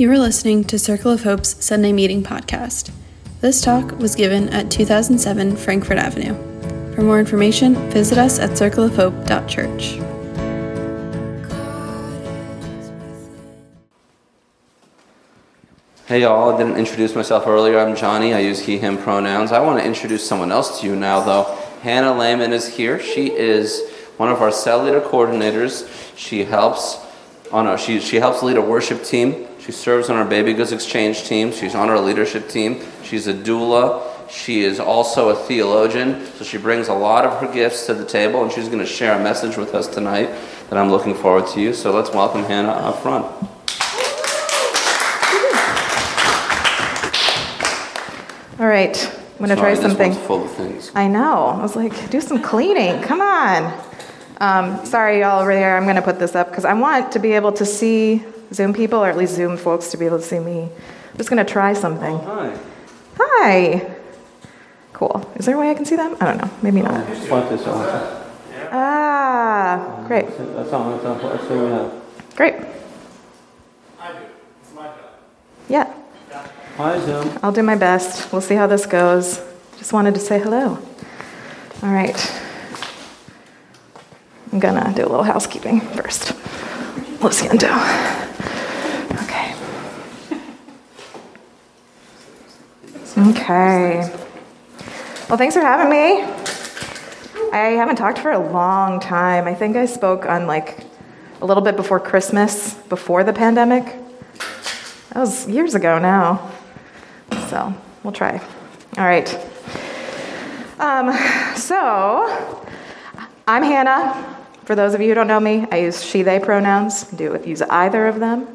You are listening to Circle of Hope's Sunday Meeting podcast. This talk was given at 2007 Frankford Avenue. For more information, visit us at circleofhope.church. Hey y'all, I didn't introduce myself earlier. I'm Johnny. I use he, him pronouns. I want to introduce someone else to you now, though. Hannah Lehman is here. She is one of our cell leader coordinators. She helps oh, on a, she, she helps lead a worship team. She serves on our baby goods exchange team. She's on our leadership team. She's a doula. She is also a theologian, so she brings a lot of her gifts to the table, and she's going to share a message with us tonight that I'm looking forward to you. So let's welcome Hannah up front. All right, I'm gonna try Sorry, this something. full of things. I know. I was like, do some cleaning. Come on. Um, sorry, y'all over there. I'm gonna put this up because I want to be able to see Zoom people, or at least Zoom folks, to be able to see me. I'm just gonna try something. Hi. Hi. Cool. Is there a way I can see them? I don't know. Maybe not. Swipe this off. Ah, great, That's all. That's all. That's what we have. great. Yeah, Hi, Zoom. I'll do my best. We'll see how this goes. Just wanted to say hello. All right. I'm gonna do a little housekeeping first. Let's Lo siento. Okay. Well, thanks for having me. I haven't talked for a long time. I think I spoke on like a little bit before Christmas, before the pandemic. That was years ago now. So we'll try. All right. Um, so I'm Hannah. For those of you who don't know me, I use she, they pronouns. Do use either of them.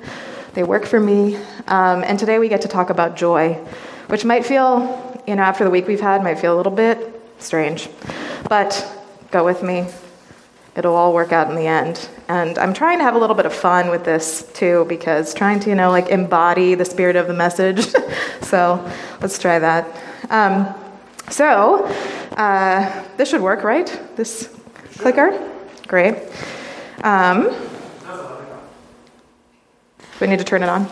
They work for me. Um, and today we get to talk about joy, which might feel, you know, after the week we've had, might feel a little bit strange. But go with me. It'll all work out in the end. And I'm trying to have a little bit of fun with this too, because trying to, you know, like embody the spirit of the message. so let's try that. Um, so uh, this should work, right? This clicker? Great. Um, we need to turn it on.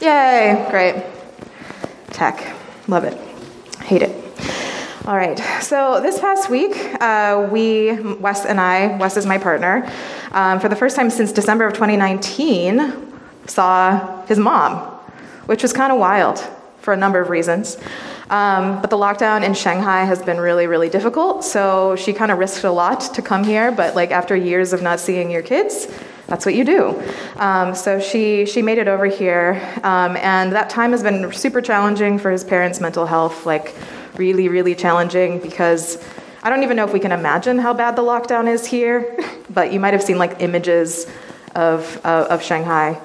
Yay, great. Tech, love it. Hate it. All right, so this past week, uh, we, Wes and I, Wes is my partner, um, for the first time since December of 2019, saw his mom, which was kind of wild for a number of reasons. Um, but the lockdown in Shanghai has been really, really difficult, so she kind of risked a lot to come here, but like after years of not seeing your kids, that's what you do. Um, so she, she made it over here, um, and that time has been super challenging for his parents' mental health, like really, really challenging because I don't even know if we can imagine how bad the lockdown is here, but you might have seen like images of, uh, of Shanghai.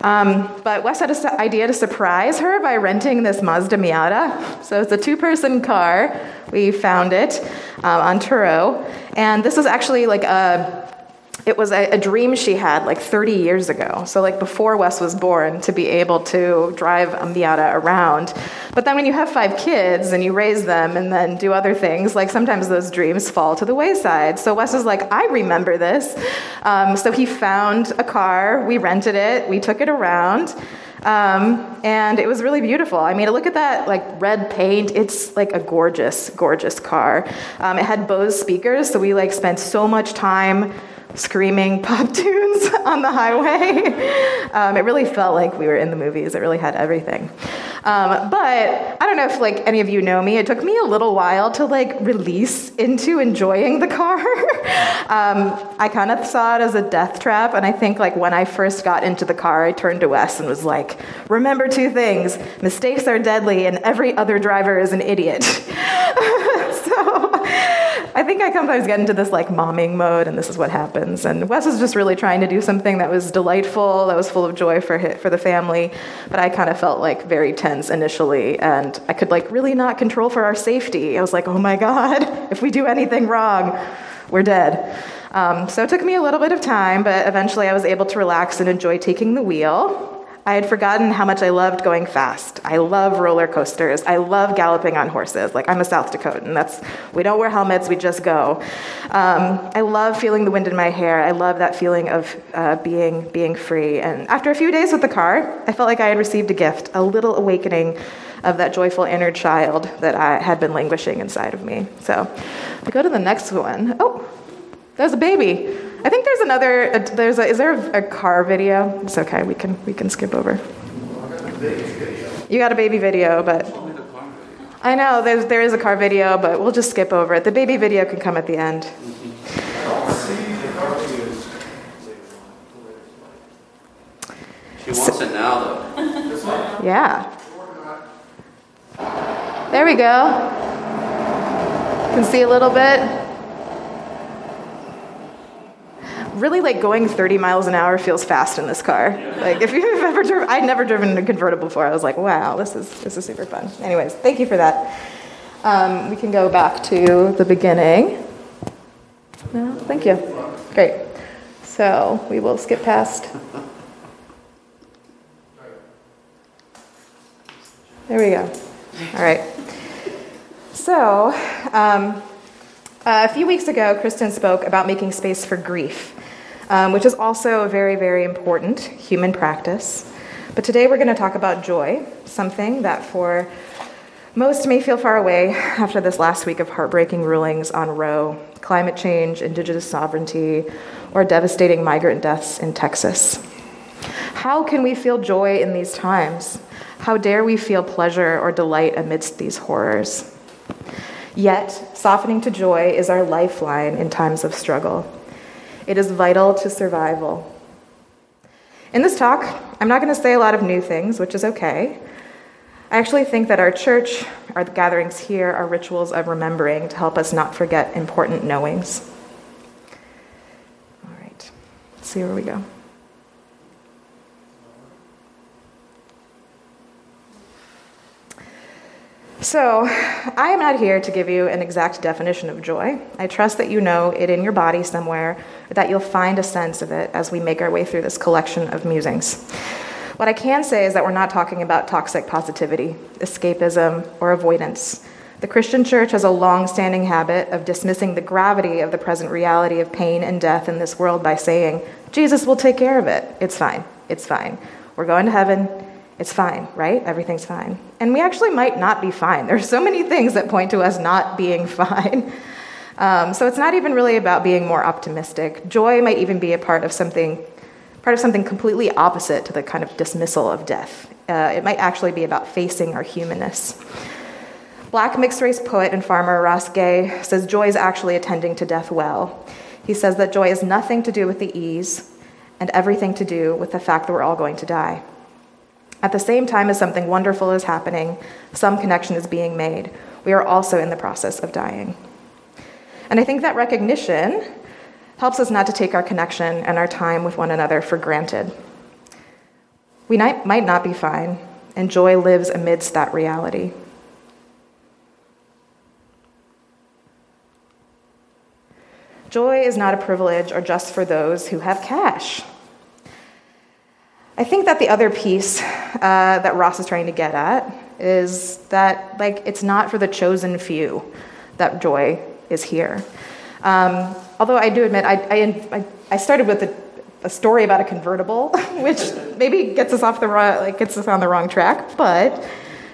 Um, but Wes had an idea to surprise her by renting this Mazda Miata. So it's a two person car. We found it um, on Turo. And this was actually like a it was a, a, dream she had like 30 years ago. So, like before Wes was born, to be able to drive a Miata around. But then when you have five kids and you raise them and then do other things, like sometimes those dreams fall to the wayside. So, Wes was like, I remember this. Um, so, he found a car, we rented it, we took it around. Um, and it was really beautiful. I mean, look at that like red paint. It's like a gorgeous, gorgeous car. Um, it had Bose speakers, so we like spent so much time screaming pop tunes on the highway. Um, it really felt like we were in the movies. It really had everything. Um, but I don't know if like any of you know me. It took me a little while to like release into enjoying the car. um, I kind of saw it as a death trap, and I think like when I first got into the car, I turned to Wes and was like, "Remember two things: mistakes are deadly, and every other driver is an idiot." so. I think I sometimes get into this like momming mode, and this is what happens. And Wes was just really trying to do something that was delightful, that was full of joy for for the family. But I kind of felt like very tense initially, and I could like really not control for our safety. I was like, oh my god, if we do anything wrong, we're dead. Um, so it took me a little bit of time, but eventually I was able to relax and enjoy taking the wheel. I had forgotten how much I loved going fast. I love roller coasters. I love galloping on horses. Like, I'm a South Dakotan. That's, we don't wear helmets, we just go. Um, I love feeling the wind in my hair. I love that feeling of uh, being, being free. And after a few days with the car, I felt like I had received a gift, a little awakening of that joyful inner child that I had been languishing inside of me. So, if I go to the next one. Oh, there's a baby. I think there's another. Uh, there's a. Is there a, a, car video? It's okay. We can we can skip over. You got a baby video, but I know there's there is a car video, but we'll just skip over it. The baby video can come at the end. She wants it now, though. Yeah. There we go. Can see a little bit. Really like going 30 miles an hour feels fast in this car. Like if you've ever driven, I'd never driven a convertible before. I was like, wow, this is this is super fun. Anyways, thank you for that. Um, we can go back to the beginning. No, thank you. Great. So we will skip past. There we go. All right. So, um, a few weeks ago, Kristen spoke about making space for grief um, which is also a very, very important human practice. But today we're going to talk about joy, something that for most may feel far away after this last week of heartbreaking rulings on Roe, climate change, indigenous sovereignty, or devastating migrant deaths in Texas. How can we feel joy in these times? How dare we feel pleasure or delight amidst these horrors? Yet, softening to joy is our lifeline in times of struggle. It is vital to survival. In this talk, I'm not going to say a lot of new things, which is okay. I actually think that our church, our gatherings here, are rituals of remembering to help us not forget important knowings. All right, let's see where we go. So, I am not here to give you an exact definition of joy. I trust that you know it in your body somewhere, that you'll find a sense of it as we make our way through this collection of musings. What I can say is that we're not talking about toxic positivity, escapism, or avoidance. The Christian church has a long standing habit of dismissing the gravity of the present reality of pain and death in this world by saying, Jesus will take care of it. It's fine. It's fine. We're going to heaven it's fine, right? Everything's fine. And we actually might not be fine. There's so many things that point to us not being fine. Um, so it's not even really about being more optimistic. Joy might even be a part of something, part of something completely opposite to the kind of dismissal of death. Uh, it might actually be about facing our humanness. Black mixed race poet and farmer Ross Gay says joy is actually attending to death well. He says that joy has nothing to do with the ease and everything to do with the fact that we're all going to die. At the same time as something wonderful is happening, some connection is being made. We are also in the process of dying. And I think that recognition helps us not to take our connection and our time with one another for granted. We might not be fine, and joy lives amidst that reality. Joy is not a privilege or just for those who have cash. I think that the other piece uh, that Ross is trying to get at is that like it's not for the chosen few that joy is here. Um, although I do admit I, I, I started with a, a, story about a convertible, which maybe gets us off the wrong, like gets us on the wrong track. But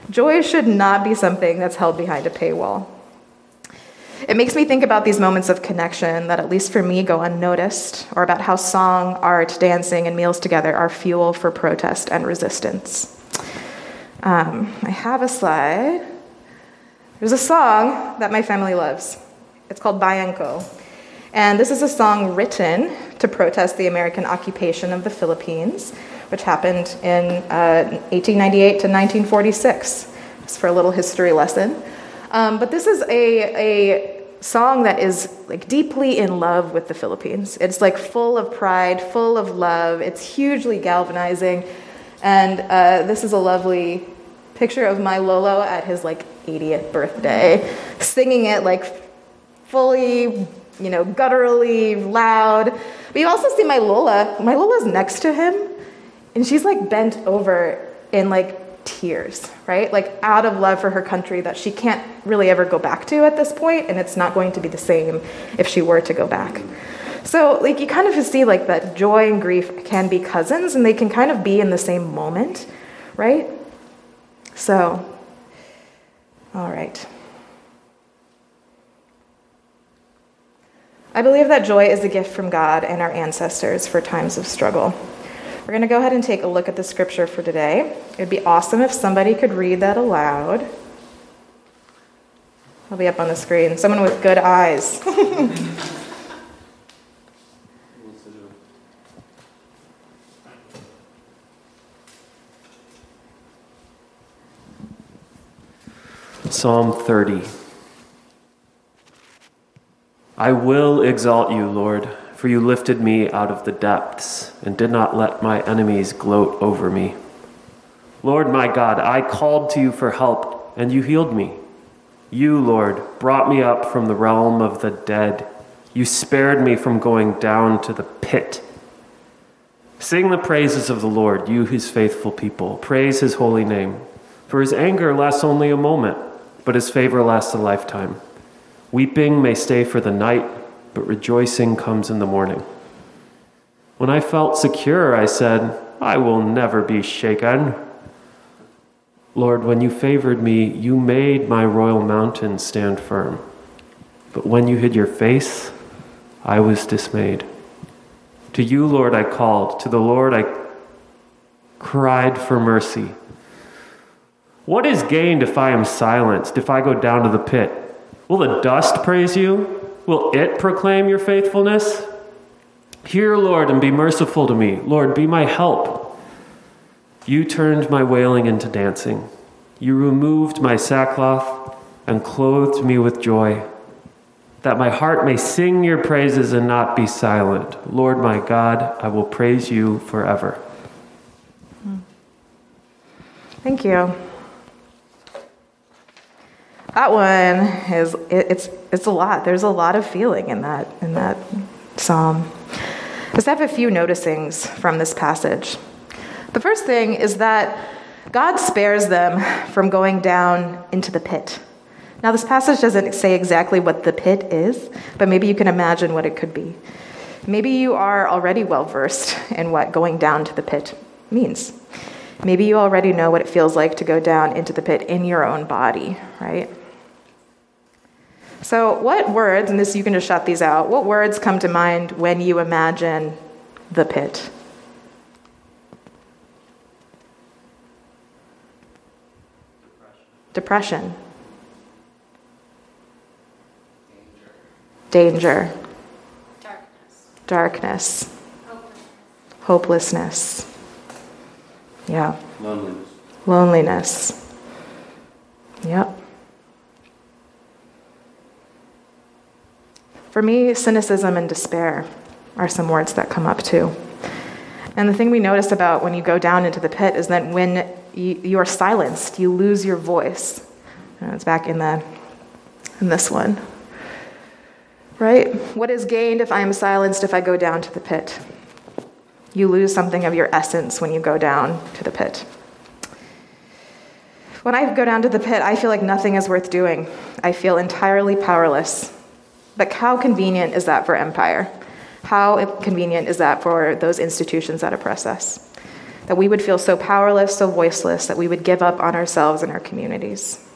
joy should not be something that's held behind a paywall. It makes me think about these moments of connection that, at least for me, go unnoticed, or about how song, art, dancing, and meals together are fuel for protest and resistance. Um, I have a slide. There's a song that my family loves. It's called Bayan Ko. And this is a song written to protest the American occupation of the Philippines, which happened in uh, 1898 to 1946. Just for a little history lesson. Um, but this is a, a song that is like deeply in love with the Philippines. It's like full of pride, full of love. It's hugely galvanizing. And uh, this is a lovely picture of my Lolo at his like 80th birthday, singing it like fully, you know, gutturally loud. But you also see my Lola. My Lola's next to him and she's like bent over in like tears, right? Like out of love for her country that she can't really ever go back to at this point, and it's not going to be the same if she were to go back. So, like, you kind of see like that joy and grief can be cousins, and they can kind of be in the same moment, right? So, all right. I believe that joy is a gift from God and our ancestors for times of struggle. We're going to go ahead and take a look at the scripture for today. It'd be awesome if somebody could read that aloud. I'll be up on the screen. Someone with good eyes. Psalm 30. I will exalt you, Lord, for you lifted me out of the depths and did not let my enemies gloat over me. Lord my God, I called to you for help, and you healed me. You, Lord, brought me up from the realm of the dead. You spared me from going down to the pit. Sing the praises of the Lord, you his faithful people. Praise his holy name. For his anger lasts only a moment, but his favor lasts a lifetime. Weeping may stay for the night, but rejoicing comes in the morning. When I felt secure, I said, I will never be shaken. Lord, when you favored me, you made my royal mountain stand firm. But when you hid your face, I was dismayed. To you, Lord, I called. To the Lord, I cried for mercy. What is gained if I am silenced, if I go down to the pit? Will the dust praise you? Will it proclaim your faithfulness? Hear, Lord, and be merciful to me. Lord, be my help. You turned my wailing into dancing. You removed my sackcloth and clothed me with joy, that my heart may sing your praises and not be silent. Lord my God, I will praise you forever. Thank you. That one is it, it's it's a lot. There's a lot of feeling in that in that psalm. Let's have a few noticings from this passage. The first thing is that God spares them from going down into the pit. Now, this passage doesn't say exactly what the pit is, but maybe you can imagine what it could be. Maybe you are already well versed in what going down to the pit means. Maybe you already know what it feels like to go down into the pit in your own body, right? So, what words, and this you can just shut these out, what words come to mind when you imagine the pit? Depression. Danger. Danger. Darkness. Darkness. Hopelessness. Hopelessness. Yeah. Loneliness. Loneliness. Yep. For me, cynicism and despair are some words that come up too. And the thing we notice about when you go down into the pit is that when you, are silenced, you lose your voice. You it's back in the in this one. Right? What is gained if I am silenced if I go down to the pit? You lose something of your essence when you go down to the pit. When I go down to the pit, I feel like nothing is worth doing. I feel entirely powerless. But how convenient is that for empire? How convenient is that for those institutions that oppress us? That we would feel so powerless, so voiceless, that we would give up on ourselves and our communities.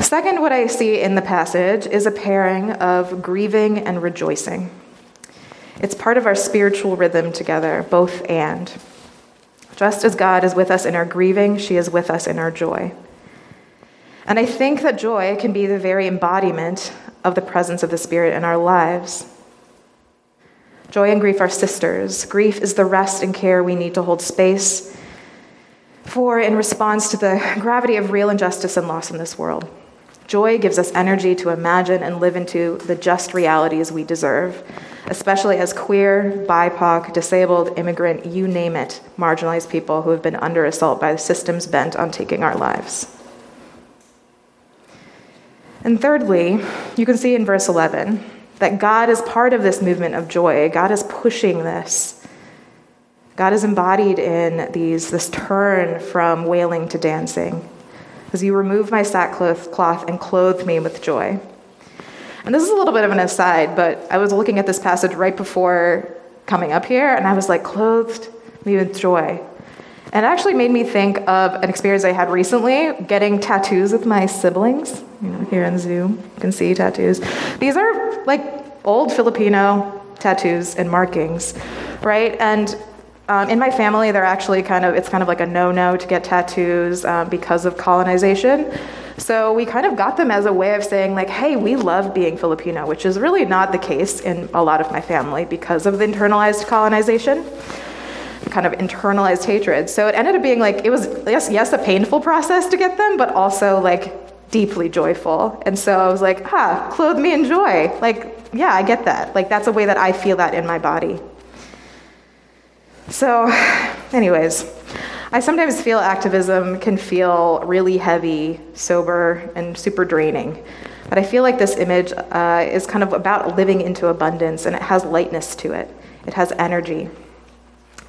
Second, what I see in the passage is a pairing of grieving and rejoicing. It's part of our spiritual rhythm together, both and. Just as God is with us in our grieving, she is with us in our joy. And I think that joy can be the very embodiment of the presence of the Spirit in our lives. Joy and grief are sisters. Grief is the rest and care we need to hold space for in response to the gravity of real injustice and loss in this world. Joy gives us energy to imagine and live into the just realities we deserve, especially as queer, BIPOC, disabled, immigrant, you name it, marginalized people who have been under assault by the systems bent on taking our lives. And thirdly, you can see in verse 11 that God is part of this movement of joy. God is pushing this. God is embodied in these this turn from wailing to dancing. As you remove my sackcloth cloth and clothed me with joy. And this is a little bit of an aside, but I was looking at this passage right before coming up here, and I was like, clothed me with joy. And actually made me think of an experience I had recently getting tattoos with my siblings. You know, here in Zoom, you can see tattoos. These are like old Filipino tattoos and markings, right? And um, in my family, they're actually kind of, it's kind of like a no no to get tattoos um, because of colonization. So we kind of got them as a way of saying, like, hey, we love being Filipino, which is really not the case in a lot of my family because of the internalized colonization kind of internalized hatred. So it ended up being like it was yes, yes, a painful process to get them, but also like deeply joyful. And so I was like, ah, clothe me in joy. Like, yeah, I get that. Like that's a way that I feel that in my body. So, anyways, I sometimes feel activism can feel really heavy, sober, and super draining. But I feel like this image uh, is kind of about living into abundance and it has lightness to it, it has energy.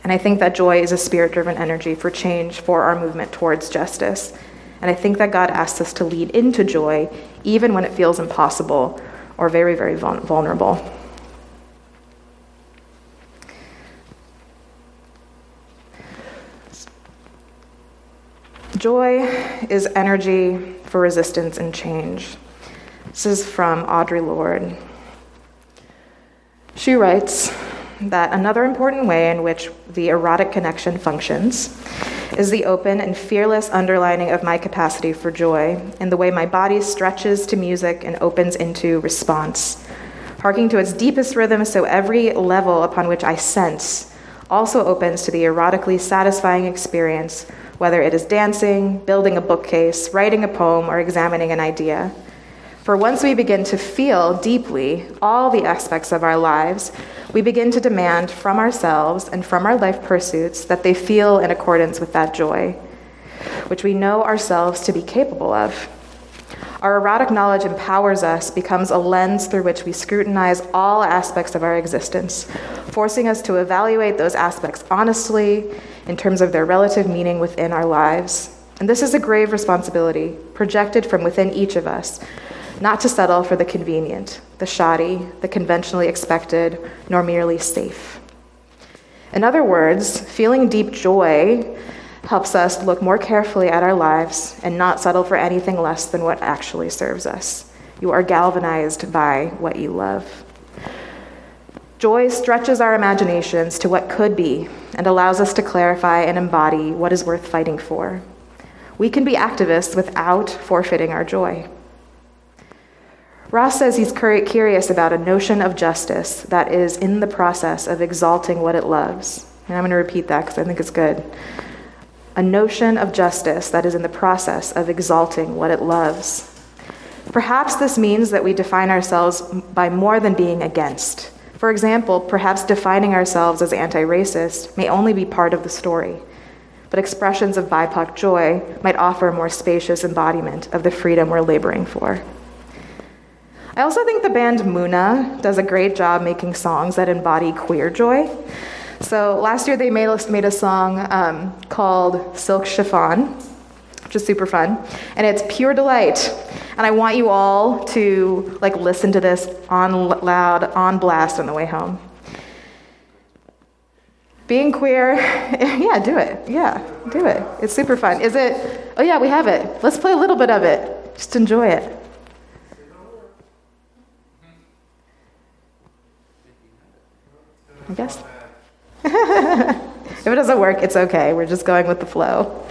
And I think that joy is a spirit driven energy for change for our movement towards justice. And I think that God asks us to lead into joy even when it feels impossible or very, very vulnerable. Joy is energy for resistance and change. This is from Audre Lorde. She writes, that another important way in which the erotic connection functions is the open and fearless underlining of my capacity for joy in the way my body stretches to music and opens into response, harking to its deepest rhythm so every level upon which I sense also opens to the erotically satisfying experience, whether it is dancing, building a bookcase, writing a poem, or examining an idea. For once we begin to feel deeply all the aspects of our lives, we begin to demand from ourselves and from our life pursuits that they feel in accordance with that joy, which we know ourselves to be capable of. Our erotic knowledge empowers us, becomes a lens through which we scrutinize all aspects of our existence, forcing us to evaluate those aspects honestly in terms of their relative meaning within our lives. And this is a grave responsibility projected from within each of us not to settle for the convenient, the shoddy, the conventionally expected, nor merely safe. In other words, feeling deep joy helps us look more carefully at our lives and not settle for anything less than what actually serves us. You are galvanized by what you love. Joy stretches our imaginations to what could be and allows us to clarify and embody what is worth fighting for. We can be activists without forfeiting our joy. Ross says he's curious about a notion of justice that is in the process of exalting what it loves. And I'm going to repeat that because I think it's good. A notion of justice that is in the process of exalting what it loves. Perhaps this means that we define ourselves by more than being against. For example, perhaps defining ourselves as anti racist may only be part of the story, but expressions of BIPOC joy might offer a more spacious embodiment of the freedom we're laboring for. I also think the band Muna does a great job making songs that embody queer joy. So last year they made made a song um, called Silk Chiffon, which is super fun, and it's pure delight. And I want you all to like listen to this on loud, on blast on the way home. Being queer, yeah, do it. Yeah, do it. It's super fun. Is it? Oh yeah, we have it. Let's play a little bit of it. Just enjoy it. I guess. if it doesn't work, it's okay. We're just going with the flow.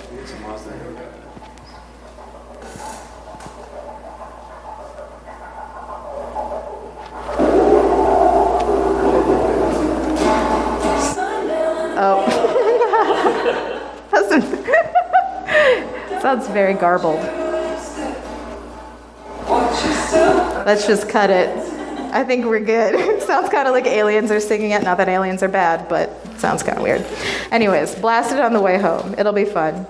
Oh. sounds very garbled. Let's just cut it. I think we're good. Sounds kind of like aliens are singing it. Not that aliens are bad, but sounds kind of weird. Anyways, blast it on the way home. It'll be fun.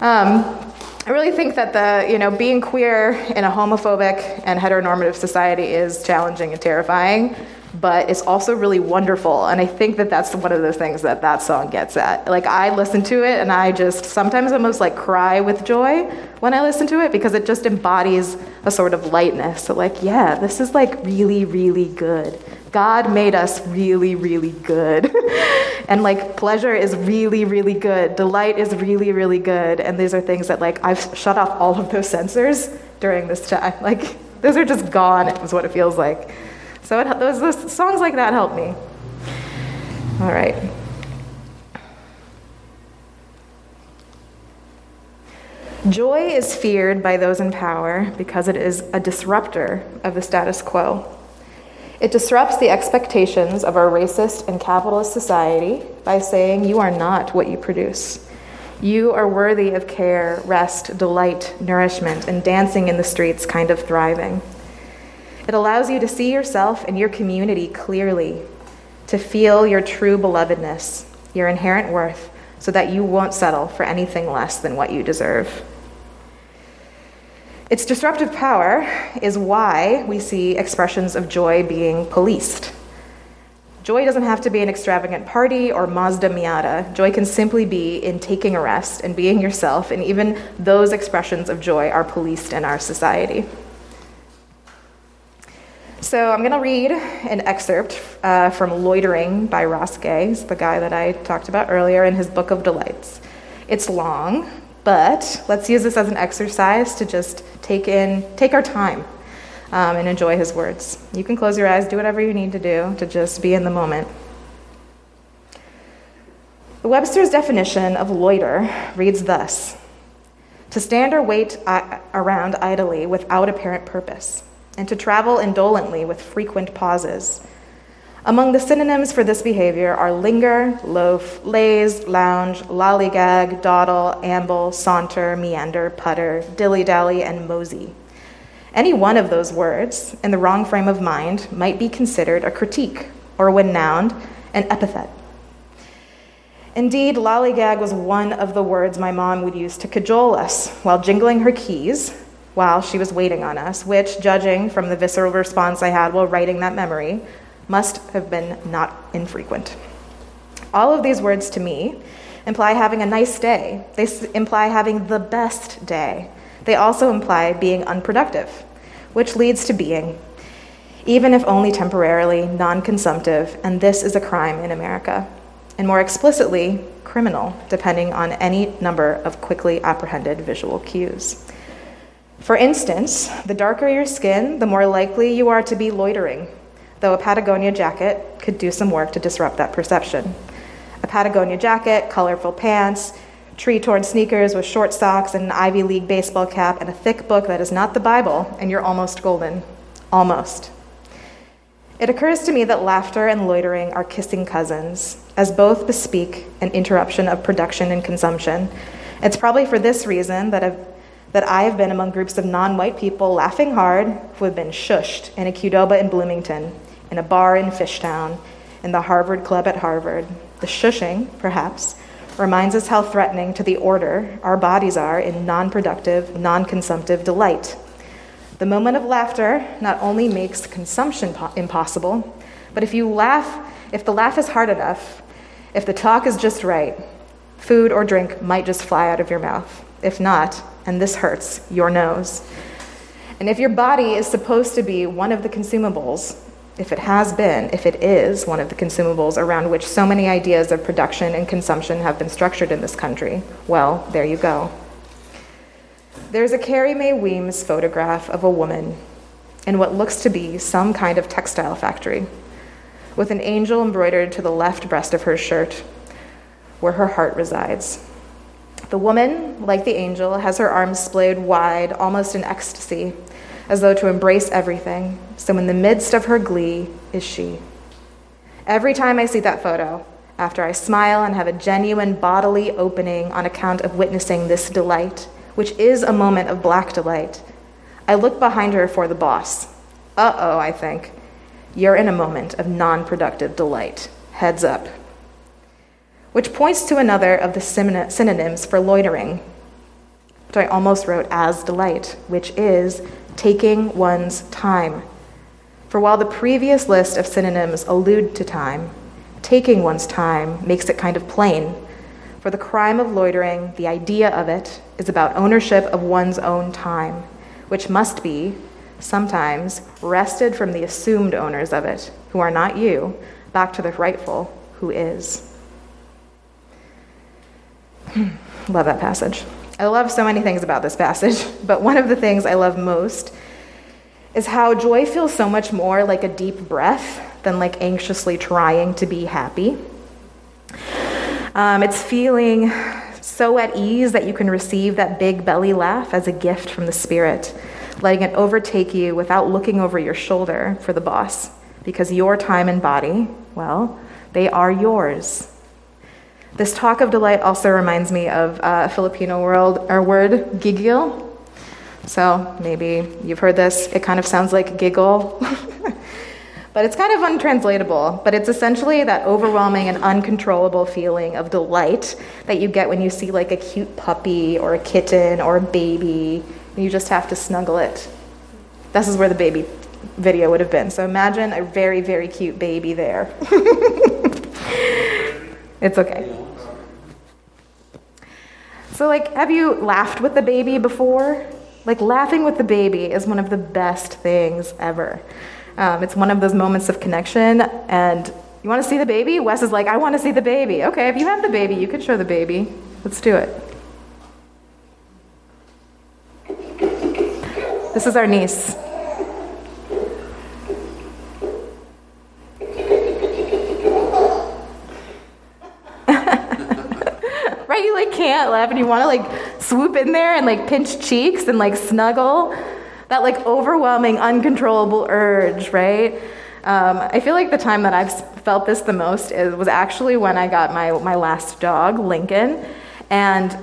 Um, I really think that the, you know, being queer in a homophobic and heteronormative society is challenging and terrifying. But it's also really wonderful. And I think that that's one of the things that that song gets at. Like, I listen to it and I just sometimes almost like cry with joy when I listen to it because it just embodies a sort of lightness. So, like, yeah, this is like really, really good. God made us really, really good. and like pleasure is really, really good. Delight is really, really good. And these are things that like I've shut off all of those sensors during this time. Like those are just gone, is what it feels like. So it, those, those songs like that help me. All right. Joy is feared by those in power because it is a disruptor of the status quo. It disrupts the expectations of our racist and capitalist society by saying, You are not what you produce. You are worthy of care, rest, delight, nourishment, and dancing in the streets kind of thriving. It allows you to see yourself and your community clearly, to feel your true belovedness, your inherent worth, so that you won't settle for anything less than what you deserve. Its disruptive power is why we see expressions of joy being policed. Joy doesn't have to be an extravagant party or Mazda Miata. Joy can simply be in taking a rest and being yourself, and even those expressions of joy are policed in our society. So I'm going to read an excerpt uh, from Loitering by Ross Gay, the guy that I talked about earlier in his Book of Delights. It's long, but let's use this as an exercise to just take in, take our time um, and enjoy his words. You can close your eyes, do whatever you need to do to just be in the moment. Webster's definition of loiter reads thus to stand or wait uh, around idly without apparent purpose and to travel indolently with frequent pauses. Among the synonyms for this behavior are linger, loaf, laze, lounge, lollygag, dawdle, amble, saunter, meander, putter, dilly dally, and mosey. Any one of those words, in the wrong frame of mind, might be considered a critique, or when nouned, an epithet. Indeed, lollygag was one of the words my mom would use to cajole us while jingling her keys while she was waiting on us, which, judging from the visceral response I had while writing that memory, must have been not infrequent. All of these words to me imply having a nice day, they imply having the best day. They also imply being unproductive, which leads to being, even if only temporarily, non consumptive, and this is a crime in America. And more explicitly, criminal, depending on any number of quickly apprehended visual cues. For instance, the darker your skin, the more likely you are to be loitering, though a Patagonia jacket could do some work to disrupt that perception. A Patagonia jacket, colorful pants, Tretorn sneakers with short socks and an Ivy League baseball cap, and a thick book that is not the Bible, and you're almost golden. Almost. It occurs to me that laughter and loitering are kissing cousins, as both bespeak an interruption of production and consumption. It's probably for this reason that I've that I have been among groups of non white people laughing hard who have been shushed in a Qdoba in Bloomington, in a bar in Fishtown, in the Harvard Club at Harvard. The shushing, perhaps, reminds us how threatening to the order our bodies are in non productive, non consumptive delight. The moment of laughter not only makes consumption po- impossible, but if you laugh, if the laugh is hard enough, if the talk is just right, food or drink might just fly out of your mouth. If not, and this hurts your nose. And if your body is supposed to be one of the consumables, if it has been, if it is one of the consumables around which so many ideas of production and consumption have been structured in this country, well, there you go. There's a Carrie Mae Weems photograph of a woman in what looks to be some kind of textile factory, with an angel embroidered to the left breast of her shirt, where her heart resides. The woman, like the angel, has her arms splayed wide, almost in ecstasy, as though to embrace everything. So, in the midst of her glee, is she. Every time I see that photo, after I smile and have a genuine bodily opening on account of witnessing this delight, which is a moment of black delight, I look behind her for the boss. Uh oh, I think. You're in a moment of non productive delight. Heads up which points to another of the synonyms for loitering, which I almost wrote as delight, which is taking one's time. For while the previous list of synonyms allude to time, taking one's time makes it kind of plain. For the crime of loitering, the idea of it, is about ownership of one's own time, which must be, sometimes, wrested from the assumed owners of it, who are not you, back to the rightful, who is. love that passage. I love so many things about this passage, but one of the things I love most is how joy feels so much more like a deep breath than like anxiously trying to be happy. Um, it's feeling so at ease that you can receive that big belly laugh as a gift from the Spirit, letting it overtake you without looking over your shoulder for the boss, because your time and body, well, they are yours. This talk of delight also reminds me of uh, a Filipino world, or word, gigil, so maybe you've heard this. It kind of sounds like giggle. but it's kind of untranslatable. But it's essentially that overwhelming and uncontrollable feeling of delight that you get when you see like a cute puppy or a kitten or a baby, and you just have to snuggle it. This is where the baby video would have been. So imagine a very, very cute baby there. it's okay. So, like, have you laughed with the baby before? Like laughing with the baby is one of the best things ever. Um, it's one of those moments of connection. And you want to see the baby? Wes is like, I want to see the baby. Okay, if you have the baby, you can show the baby. Let's do it. This is our niece. right? Can't laugh and you want to like swoop in there and like pinch cheeks and like snuggle. That like overwhelming, uncontrollable urge, right? Um, I feel like the time that I've felt this the most is, was actually when I got my, my last dog, Lincoln. And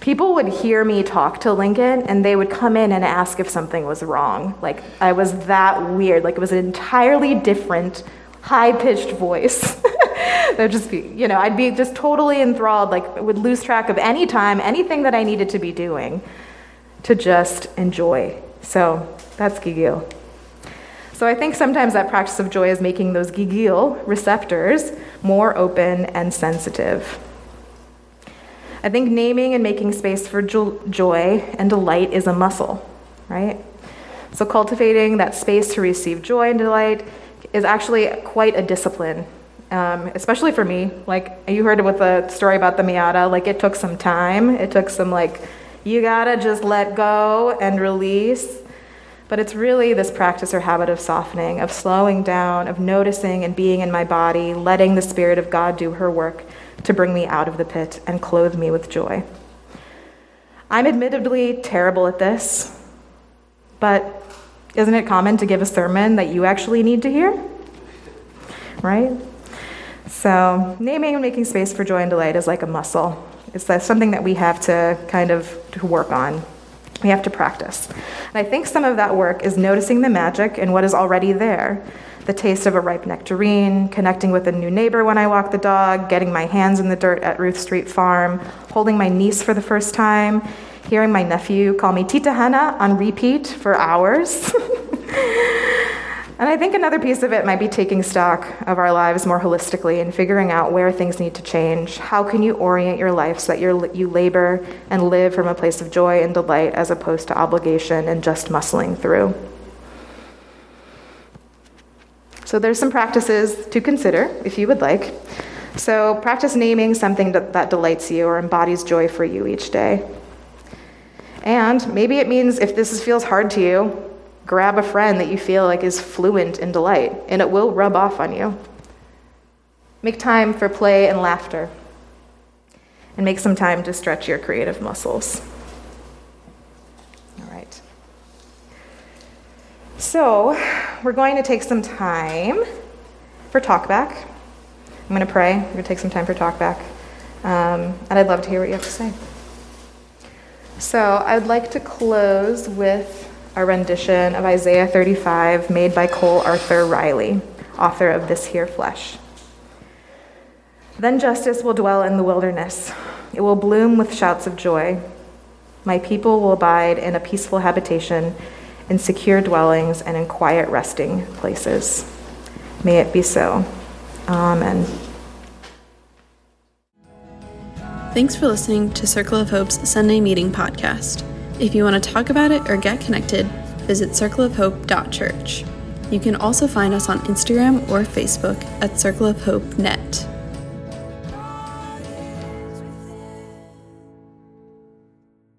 people would hear me talk to Lincoln and they would come in and ask if something was wrong. Like I was that weird. Like it was an entirely different, high pitched voice. There'd just be, you know, I'd be just totally enthralled, like, would lose track of any time, anything that I needed to be doing to just enjoy. So that's gigil. So I think sometimes that practice of joy is making those gigil receptors more open and sensitive. I think naming and making space for joy and delight is a muscle, right? So cultivating that space to receive joy and delight is actually quite a discipline um, especially for me. Like you heard with the story about the Miata, like it took some time. It took some like you gotta just let go and release. But it's really this practice or habit of softening, of slowing down, of noticing and being in my body, letting the Spirit of God do her work to bring me out of the pit and clothe me with joy. I'm admittedly terrible at this, but isn't it common to give a sermon that you actually need to hear? Right? So, naming and making space for joy and delight is like a muscle. It's something that we have to kind of to work on. We have to practice. And I think some of that work is noticing the magic in what is already there the taste of a ripe nectarine, connecting with a new neighbor when I walk the dog, getting my hands in the dirt at Ruth Street Farm, holding my niece for the first time, hearing my nephew call me Tita Hannah on repeat for hours. And I think another piece of it might be taking stock of our lives more holistically and figuring out where things need to change. How can you orient your life so that you you labor and live from a place of joy and delight as opposed to obligation and just muscling through? So there's some practices to consider if you would like. So practice naming something that, that delights you or embodies joy for you each day. And maybe it means if this feels hard to you, Grab a friend that you feel like is fluent in delight, and it will rub off on you. Make time for play and laughter, and make some time to stretch your creative muscles. All right. So, we're going to take some time for talkback. I'm going to pray. We're going to take some time for talkback. Um, and I'd love to hear what you have to say. So, I'd like to close with a rendition of Isaiah 35 made by Cole Arthur Riley, author of This Here Flesh. Then justice will dwell in the wilderness. It will bloom with shouts of joy. My people will abide in a peaceful habitation in secure dwellings and in quiet resting places. May it be so. Amen. Thanks for listening to Circle of Hope's Sunday Meeting podcast. If you want to talk about it or get connected, visit circleofhope.church. You can also find us on Instagram or Facebook at Circle of Hope Net.